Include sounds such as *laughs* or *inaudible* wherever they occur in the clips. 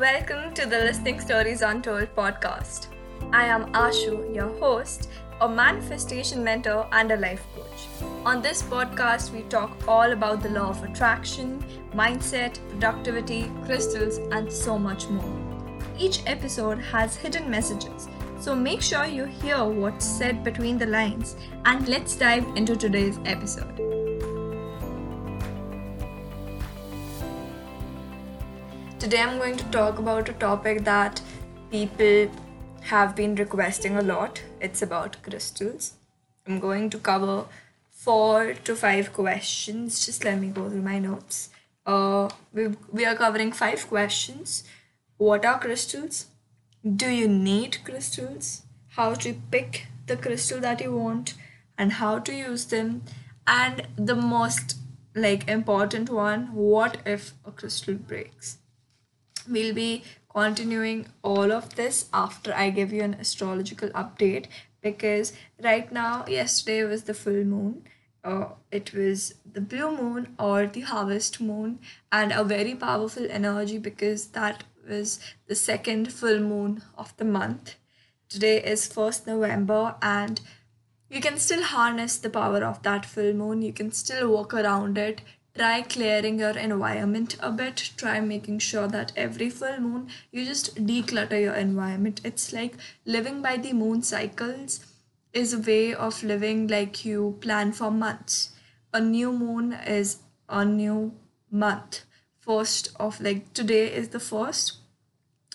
Welcome to the Listening Stories Untold podcast. I am Ashu, your host, a manifestation mentor and a life coach. On this podcast, we talk all about the law of attraction, mindset, productivity, crystals, and so much more. Each episode has hidden messages, so make sure you hear what's said between the lines, and let's dive into today's episode. Today I'm going to talk about a topic that people have been requesting a lot. It's about crystals. I'm going to cover four to five questions. Just let me go through my notes. Uh, we, we are covering five questions. What are crystals? Do you need crystals? How to pick the crystal that you want and how to use them? And the most like important one, what if a crystal breaks? We'll be continuing all of this after I give you an astrological update because right now, yesterday was the full moon. Uh, it was the blue moon or the harvest moon, and a very powerful energy because that was the second full moon of the month. Today is 1st November, and you can still harness the power of that full moon. You can still walk around it, try clearing your environment a bit. Try making sure that every full moon you just declutter your environment. It's like living by the moon cycles is a way of living like you plan for months. A new moon is a new month. First of like today is the first.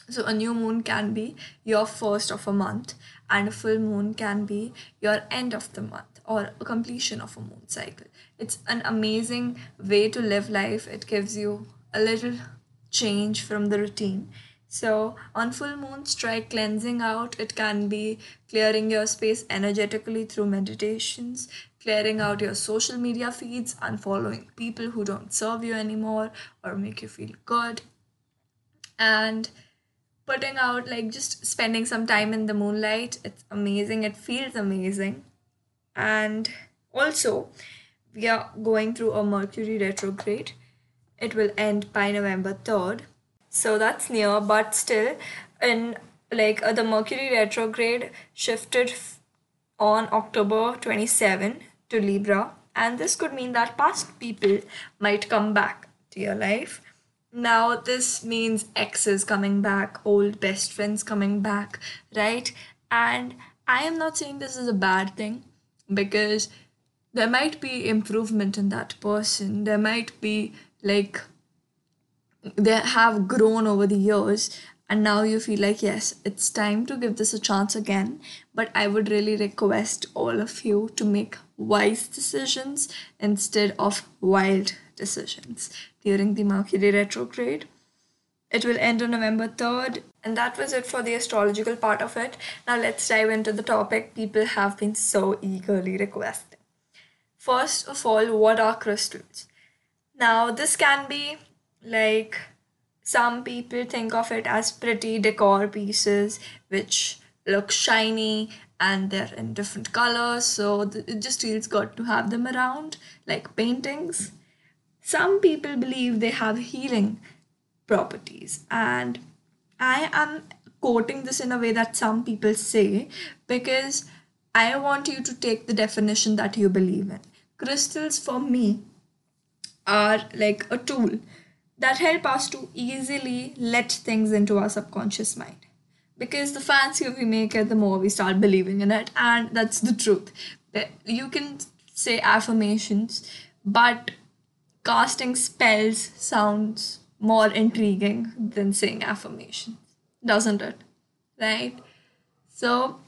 So a new moon can be your first of a month and a full moon can be your end of the month or a completion of a moon cycle it's an amazing way to live life. It gives you a little change from the routine. So, on full moons, try cleansing out. It can be clearing your space energetically through meditations, clearing out your social media feeds, unfollowing people who don't serve you anymore or make you feel good, and putting out like just spending some time in the moonlight. It's amazing, it feels amazing. And also, we are going through a Mercury retrograde. It will end by November 3rd. So that's near, but still, in like uh, the Mercury retrograde shifted f- on October 27 to Libra, and this could mean that past people might come back to your life. Now, this means exes coming back, old best friends coming back, right? And I am not saying this is a bad thing because there might be improvement in that person. There might be like they have grown over the years and now you feel like yes it's time to give this a chance again. But i would really request all of you to make wise decisions instead of wild decisions. During the mercury retrograde it will end on november 3rd and that was it for the astrological part of it. Now let's dive into the topic people have been so eagerly requesting First of all, what are crystals? Now, this can be like some people think of it as pretty decor pieces which look shiny and they're in different colors, so it just feels good to have them around, like paintings. Some people believe they have healing properties, and I am quoting this in a way that some people say because I want you to take the definition that you believe in crystals for me are like a tool that help us to easily let things into our subconscious mind. Because the fancier we make it the more we start believing in it and that's the truth. You can say affirmations but casting spells sounds more intriguing than saying affirmations doesn't it? Right? So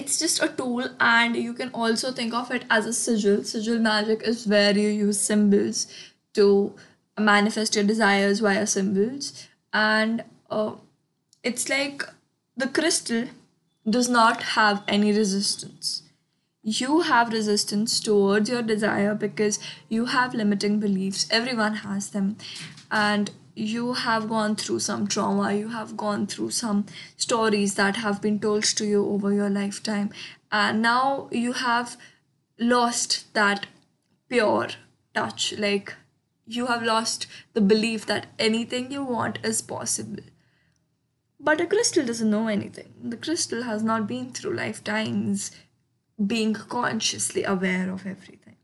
it's just a tool and you can also think of it as a sigil. Sigil magic is where you use symbols to manifest your desires via symbols. And uh, it's like the crystal does not have any resistance. You have resistance towards your desire because you have limiting beliefs. Everyone has them. And you have gone through some trauma, you have gone through some stories that have been told to you over your lifetime, and now you have lost that pure touch. Like you have lost the belief that anything you want is possible. But a crystal doesn't know anything. The crystal has not been through lifetimes being consciously aware of everything.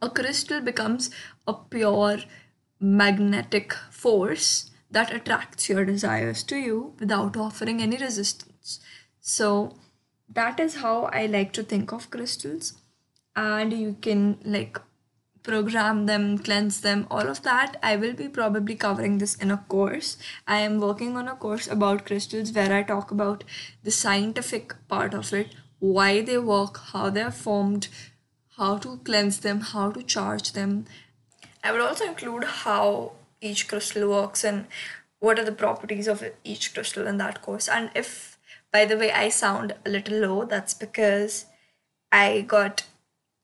A crystal becomes a pure magnetic force that attracts your desires to you without offering any resistance. So, that is how I like to think of crystals. And you can like program them, cleanse them, all of that. I will be probably covering this in a course. I am working on a course about crystals where I talk about the scientific part of it, why they work, how they're formed, how to cleanse them, how to charge them. I would also include how each crystal works and what are the properties of each crystal in that course. And if, by the way, I sound a little low, that's because I got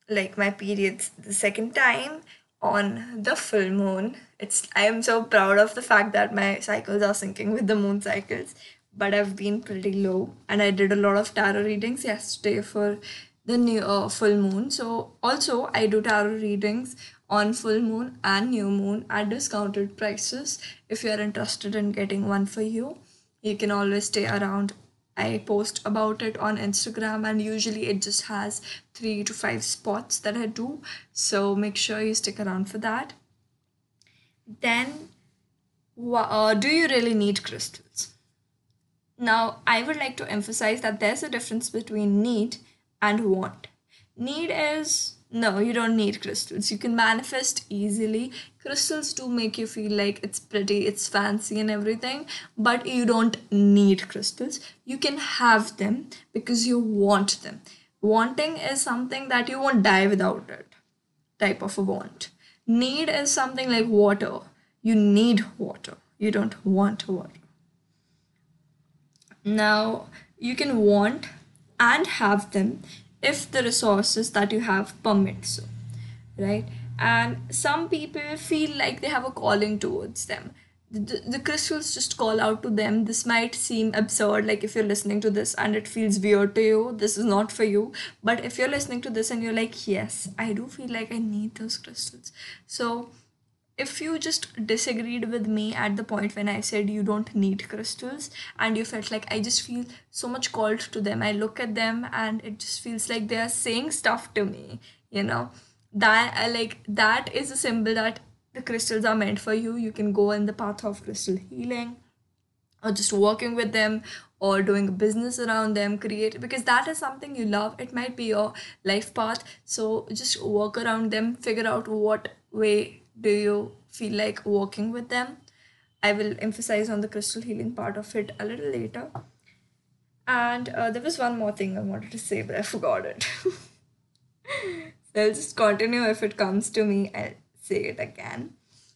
like my periods the second time on the full moon. It's I am so proud of the fact that my cycles are syncing with the moon cycles, but I've been pretty low and I did a lot of tarot readings yesterday for the new uh, full moon. So also I do tarot readings on full moon and new moon at discounted prices. If you are interested in getting one for you, you can always stay around I post about it on Instagram, and usually it just has three to five spots that I do. So make sure you stick around for that. Then, uh, do you really need crystals? Now, I would like to emphasize that there's a difference between need and want. Need is no, you don't need crystals. You can manifest easily. Crystals do make you feel like it's pretty, it's fancy, and everything, but you don't need crystals. You can have them because you want them. Wanting is something that you won't die without it, type of a want. Need is something like water. You need water, you don't want water. Now, you can want and have them if the resources that you have permit so right? And some people feel like they have a calling towards them. The, the crystals just call out to them. This might seem absurd like if you're listening to this and it feels weird to you this is not for you. But if you're listening to this and you're like yes i do feel like i need those crystals. So if you just disagreed with me at the point when I said you don't need crystals and you felt like I just feel so much called to them, I look at them and it just feels like they are saying stuff to me, you know. That uh, like that is a symbol that the crystals are meant for you. You can go in the path of crystal healing or just working with them or doing a business around them create because that is something you love it might be your life path so just work around them figure out what way do you feel like working with them? I will emphasize on the crystal healing part of it a little later. And uh, there was one more thing I wanted to say, but I forgot it. *laughs* so I'll just continue. If it comes to me, I'll say it again.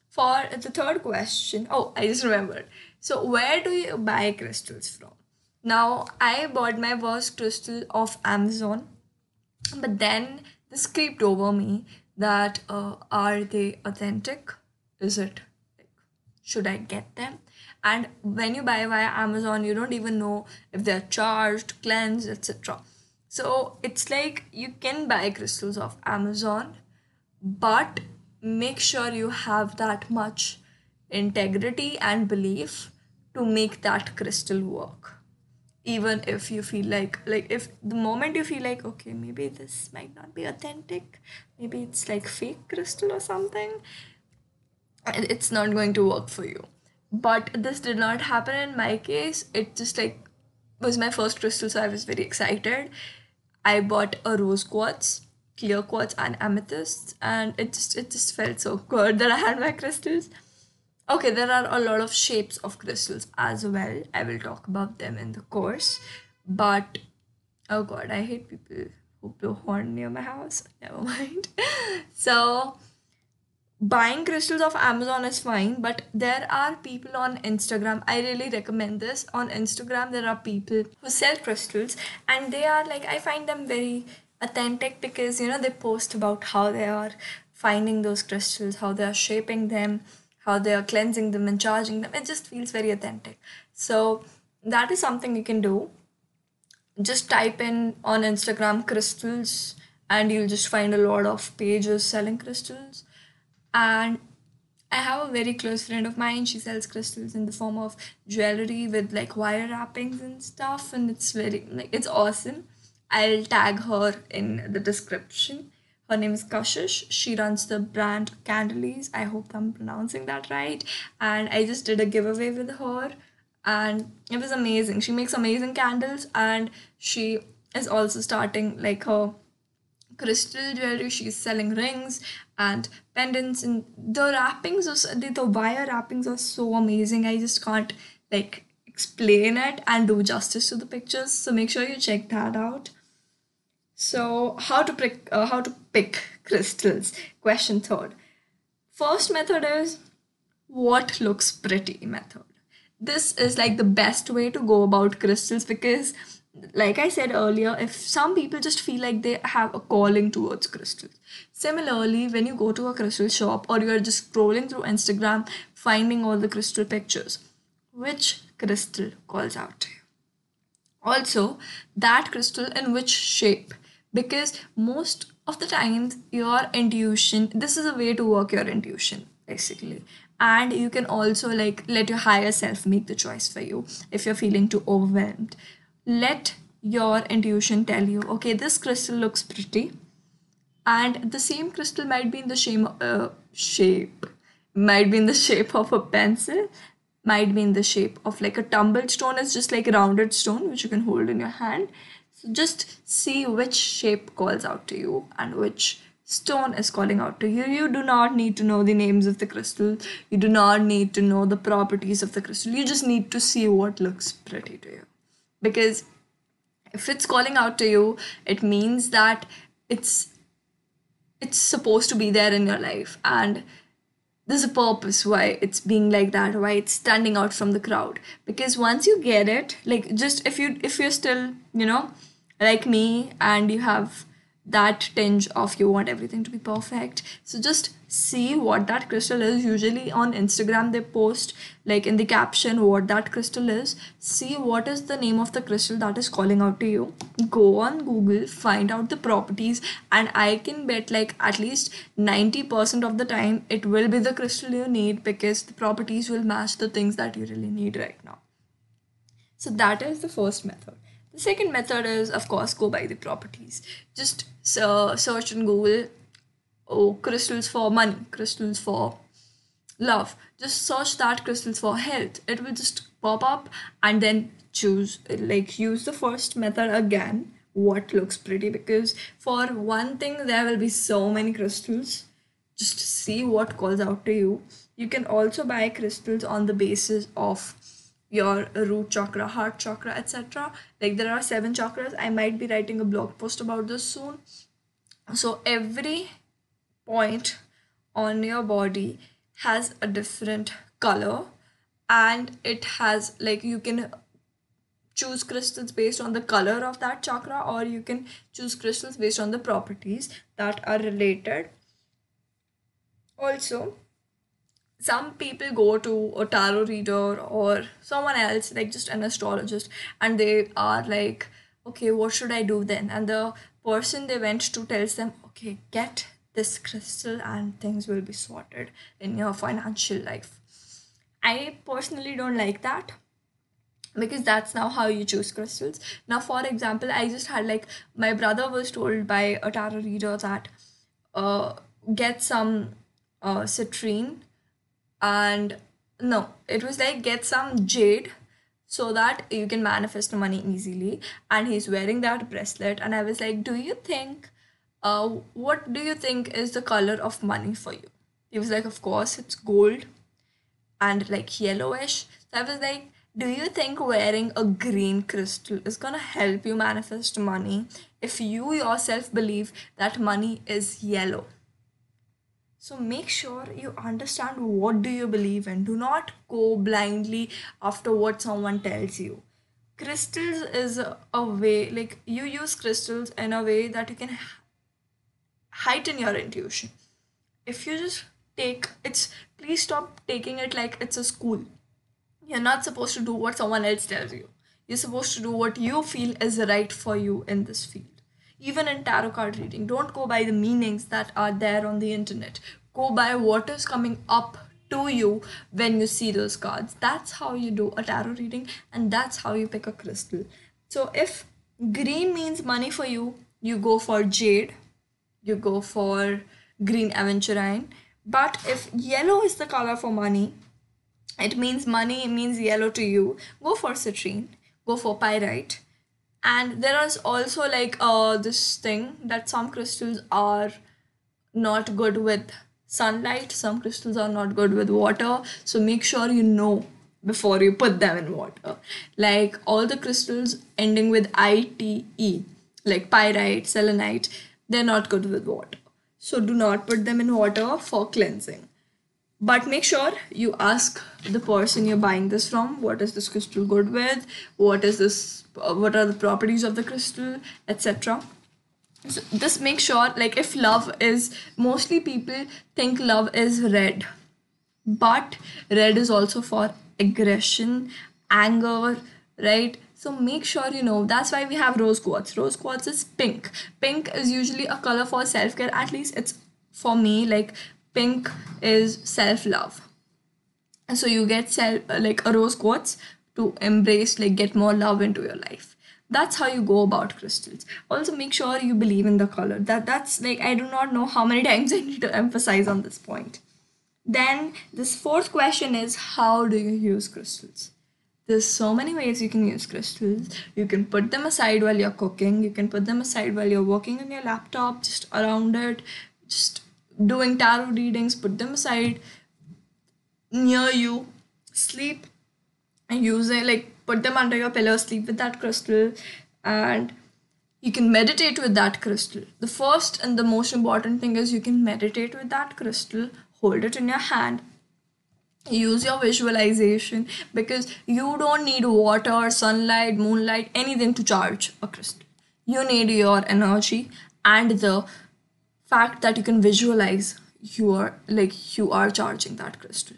For the third question, oh, I just remembered. So, where do you buy crystals from? Now, I bought my first crystal off Amazon, but then this creeped over me that uh, are they authentic? Is it like should i get them? And when you buy via amazon you don't even know if they're charged cleansed etc so it's like you can buy crystals off amazon but make sure you have that much integrity and belief to make that crystal work even if you feel like like if the moment you feel like okay maybe this might not be authentic maybe it's like fake crystal or something it's not going to work for you. But this did not happen in my case. It just like was my first crystal so i was very excited. I bought a rose quartz clear quartz and amethyst and it just it just felt so good *laughs* that i had my crystals Okay, there are a lot of shapes of crystals as well. I will talk about them in the course. But oh god, I hate people who blow horn near my house. *laughs* Never mind. so buying crystals off Amazon is fine, but there are people on Instagram. I really recommend this. On Instagram, there are people who sell crystals, and they are like I find them very authentic because you know they post about how they are finding those crystals, how they are shaping them how they are cleansing them and charging them. It just feels very authentic. So that is something you can do. Just type in on Instagram crystals and you'll just find a lot of pages selling crystals. And I have a very close friend of mine. She sells crystals in the form of jewelry with like wire wrappings and stuff, and it's very like it's awesome. I'll tag her in the description. Her name is Kashish. She runs the brand Kandliez. I hope I'm pronouncing that right. And I just did a giveaway with her, and it was amazing. She makes amazing candles, and she is also starting like her crystal jewelry. She's selling rings and pendants, and the wrappings, are, the, the wire wrappings are so amazing. I just can't like explain it and do justice to the pictures. So make sure you check that out. So how to pick uh, how to pick crystals? Question third. First method is what looks pretty method. This is like the best way to go about crystals because like I said earlier, if some people just feel like they have a calling towards crystals. Similarly, when you go to a crystal shop or you are just scrolling through Instagram, finding all the crystal pictures, which crystal calls out to you? Also, that crystal in which shape? Because most of the times, your intuition, this is a way to work your intuition basically. And you can also like let your higher self make the choice for you if you're feeling too overwhelmed. Let your intuition tell you okay this crystal looks pretty. And the same crystal might be in the same uh, shape might be in the *laughs* shape of a pencil might be in the shape of like a tumbled stone. It's just like a rounded stone which you can hold in your hand just see which shape calls out to you and which stone is calling out to you. You do not need to know the names of the crystal. You do not need to know the properties of the crystal. You just need to see what looks pretty to you. Because if it's calling out to you it means that it's it's supposed to be there in your life. And there's a purpose why it's being like that why it's standing out from the crowd. Because once you get it like just if you if you're still you know like me and you have that tinge of you want everything to be perfect. So just see what that crystal is. Usually on instagram they post like in the caption what that crystal is. See what is the name of the crystal that is calling out to you. Go on google find out the properties and i can bet like at least 90% of the time it will be the crystal you need because the properties will match the things that you really need right now. So that is the first method the second method is, of course, go by the properties. Just uh, search in Google, oh, crystals for money, crystals for love. Just search that crystals for health. It will just pop up and then choose, like, use the first method again. What looks pretty because for one thing, there will be so many crystals. Just see what calls out to you. You can also buy crystals on the basis of your root chakra, heart chakra, etc. Like there are seven chakras. I might be writing a blog post about this soon. So every point on your body has a different color and it has like you can choose crystals based on the color of that chakra or you can choose crystals based on the properties that are related also some people go to a tarot reader or someone else like just an astrologist and they are like okay what should i do then? And the person they went to tells them okay get this crystal and things will be sorted in your financial life. I personally don't like that because that's now how you choose crystals. Now for example i just had like my brother was told by a tarot reader that uh get some uh citrine and no it was like get some jade so that you can manifest money easily. And he's wearing that bracelet. And i was like do you think uh what do you think is the color of money for you? He was like of course it's gold and like yellowish. So i was like do you think wearing a green crystal is gonna help you manifest money if you yourself believe that money is yellow so make sure you understand what do you believe in. Do not go blindly after what someone tells you. Crystals is a way like you use crystals in a way that you can heighten your intuition. If you just take it's please stop taking it like it's a school. You're not supposed to do what someone else tells you. You're supposed to do what you feel is right for you in this field even in tarot card reading don't go by the meanings that are there on the internet go by what is coming up to you when you see those cards. That's how you do a tarot reading and that's how you pick a crystal. So if green means money for you, you go for jade, you go for green aventurine. But if yellow is the color for money, it means money, it means yellow to you, go for citrine, go for pyrite. And there is also like uh this thing that some crystals are not good with sunlight some crystals are not good with water. So make sure you know before you put them in water. Like all the crystals ending with ite like pyrite selenite they're not good with water. So do not put them in water for cleansing but make sure you ask the person you're buying this from what is this crystal good with what is this uh, what are the properties of the crystal etc so this makes sure like if love is mostly people think love is red. But red is also for aggression anger right? So make sure you know. That's why we have rose quartz. Rose quartz is pink. Pink is usually a color for self-care. At least it's for me like pink is self-love. And so you get self uh, like a rose quartz to embrace like get more love into your life. That's how you go about crystals. Also make sure you believe in the color. That that's like i do not know how many *laughs* times i need to emphasize on this point. Then this fourth question is how do you use crystals? There's so many ways you can use crystals. You can put them aside while you're cooking. You can put them aside while you're working on your laptop just around it just doing tarot readings put them aside near you sleep and use it like put them under your pillow, sleep with that crystal, and you can meditate with that crystal. The first and the most important thing is you can meditate with that crystal, hold it in your hand, use your visualization because you don't need water, sunlight, moonlight, anything to charge a crystal. You need your energy and the fact that you can visualize you are like you are charging that crystal.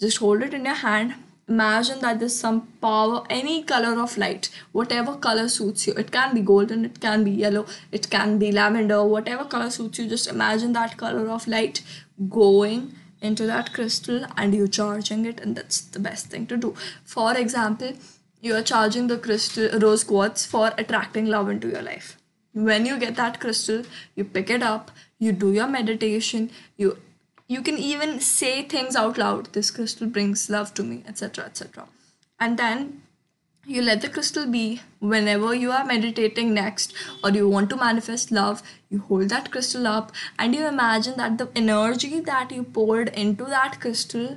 Just hold it in your hand. Imagine that there's some power any color of light whatever color suits you. It can be golden it can be yellow it can be lavender whatever color suits you just imagine that color of light going into that crystal and you're charging it and that's the best thing to do. For example you are charging the crystal rose quartz for attracting love into your life when you get that crystal you pick it up you do your meditation you you can even say things out loud this crystal brings love to me etc etc and then you let the crystal be. Whenever you are meditating next or you want to manifest love you hold that crystal up and you imagine that the energy that you poured into that crystal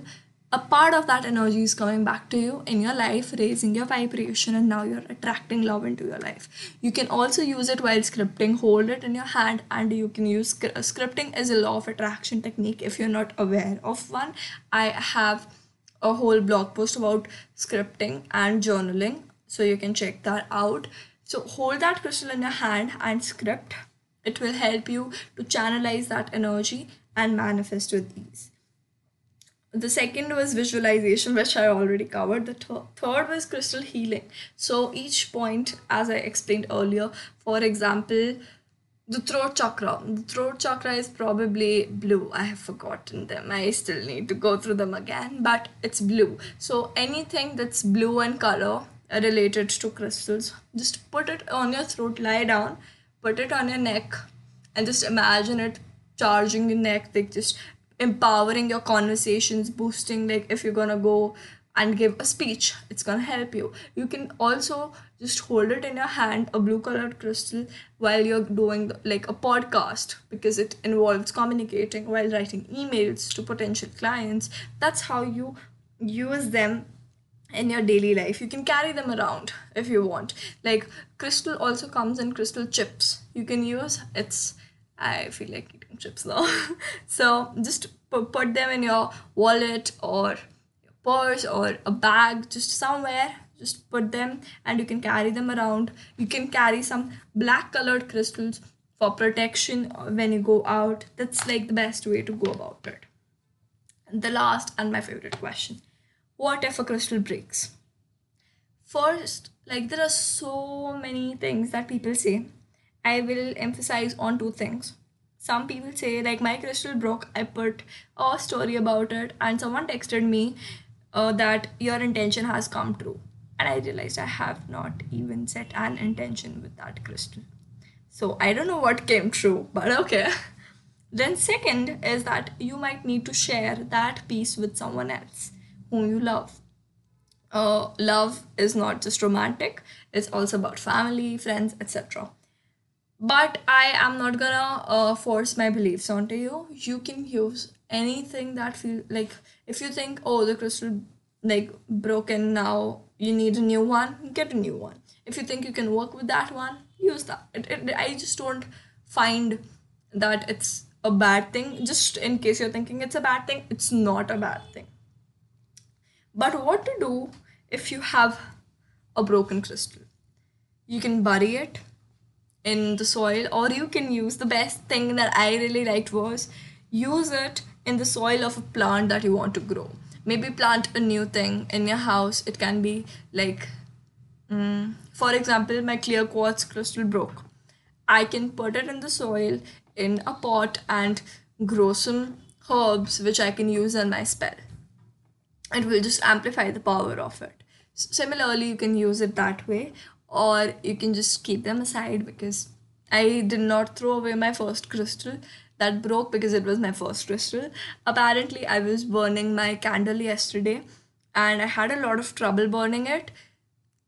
a part of that energy is coming back to you in your life, raising your vibration, and now you're attracting love into your life. You can also use it while scripting, hold it in your hand, and you can use scripting as a law of attraction technique if you're not aware of one. I have a whole blog post about scripting and journaling, so you can check that out. So, hold that crystal in your hand and script. It will help you to channelize that energy and manifest with ease the second was visualization which i already covered. The th- third was crystal healing. So each point as i explained earlier for example the throat chakra. The throat chakra is probably blue. I have forgotten them. I still need to go through them again but it's blue. So anything that's blue in color related to crystals just put it on your throat lie down put it on your neck and just imagine it charging your neck like just empowering your conversations boosting like if you're gonna go and give a speech it's gonna help you. You can also just hold it in your hand a blue colored crystal while you're doing like a podcast because it involves communicating while writing emails to potential clients. That's how you use them in your daily life. You can carry them around if you want. Like crystal also comes in crystal chips. You can use it's i feel like chips now. *laughs* So just put them in your wallet or your purse or a bag just somewhere just put them and you can carry them around. You can carry some black colored crystals for protection when you go out. That's like the best way to go about it. And the last and my favorite question what if a crystal breaks? First like there are so many things that people say. I will emphasize on two things some people say like my crystal broke i put a story about it and someone texted me uh, that your intention has come true. And i realized i have not even set an intention with that crystal. So i don't know what came true but okay. *laughs* Then second is that you might need to share that piece with someone else whom you love. Uh, love is not just romantic it's also about family friends etc but i am not gonna uh, force my beliefs onto you. You can use anything that feel like if you think oh the crystal like broken now you need a new one get a new one. If you think you can work with that one use that. It, it, i just don't find that it's a bad thing. Just in case you're thinking it's a bad thing it's not a bad thing. But what to do if you have a broken crystal? You can bury it in the soil or you can use the best thing that i really liked was use it in the soil of a plant that you want to grow. Maybe plant a new thing in your house. It can be like mm, for example my clear quartz crystal broke. I can put it in the soil in a pot and grow some herbs which i can use in my spell. It will just amplify the power of it. Similarly you can use it that way or you can just keep them aside because I did not throw away my first crystal that broke because it was my first crystal. Apparently, I was burning my candle yesterday and I had a lot of trouble burning it.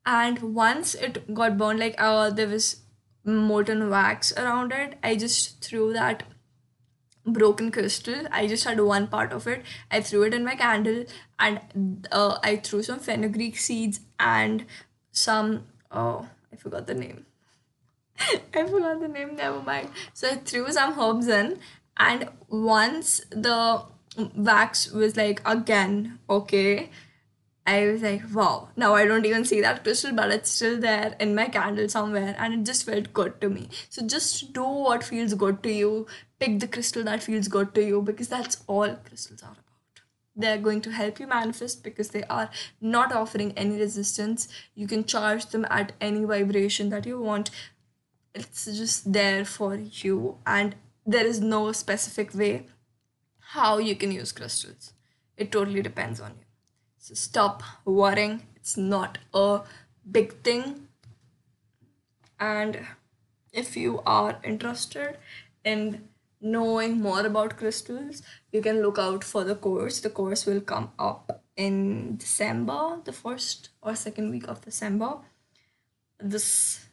And once it got burned, like uh, there was molten wax around it, I just threw that broken crystal. I just had one part of it. I threw it in my candle and uh, I threw some fenugreek seeds and some oh, I forgot the name. *laughs* I forgot the name, never mind. So I threw some herbs in, and once the wax was like again okay, I was like, wow, now I don't even see that crystal, but it's still there in my candle somewhere, and it just felt good to me. So just do what feels good to you. Pick the crystal that feels good to you because that's all crystals are they're going to help you manifest because they are not offering any resistance. You can charge them at any vibration that you want. It's just there for you and there is no specific way how you can use crystals. It totally depends on you. So stop worrying. It's not a big thing. And if you are interested in knowing more about crystals, you can look out for the course. The course will come up in December, the first or second week of December. This,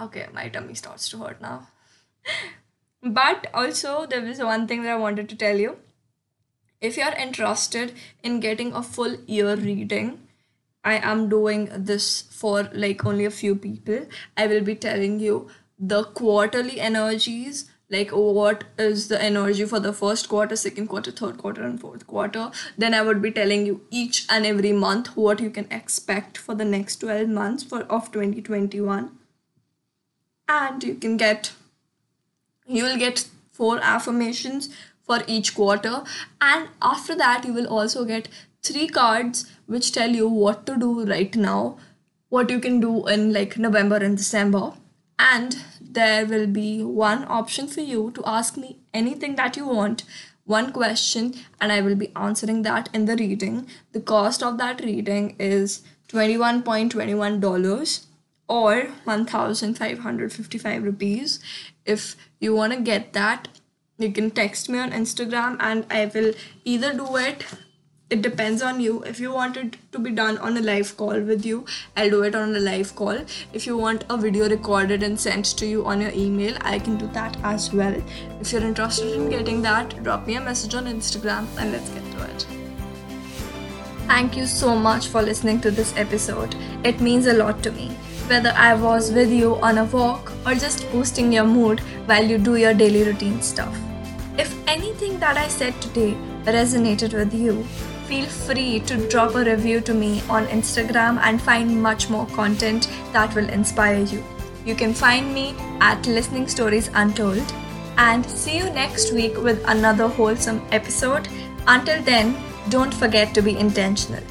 okay, my tummy starts to hurt now. *laughs* but also, there was one thing that I wanted to tell you. If you're interested in getting a full year reading, I am doing this for like only a few people. I will be telling you the quarterly energies like oh, what is the energy for the first quarter second quarter third quarter and fourth quarter? Then i would be telling you each and every month what you can expect for the next 12 months for of 2021 and you can get you will get four affirmations for each quarter. And after that you will also get three cards which tell you what to do right now what you can do in like november and december. And there will be one option for you to ask me anything that you want one question and i will be answering that in the reading. The cost of that reading is $21.21 or 1555 rupees. If you want to get that you can text me on instagram and i will either do it it depends on you. If you want it to be done on a live call with you i'll do it on a live call. If you want a video recorded and sent to you on your email i can do that as well. If you're interested in getting that drop me a message on instagram and let's get to it. Thank you so much for listening to this episode. It means a lot to me. Whether I was with you on a walk or just boosting your mood while you do your daily routine stuff. If anything that I said today resonated with you, feel free to drop a review to me on Instagram and find much more content that will inspire you. You can find me at Listening Stories Untold and see you next week with another wholesome episode. Until then, don't forget to be intentional.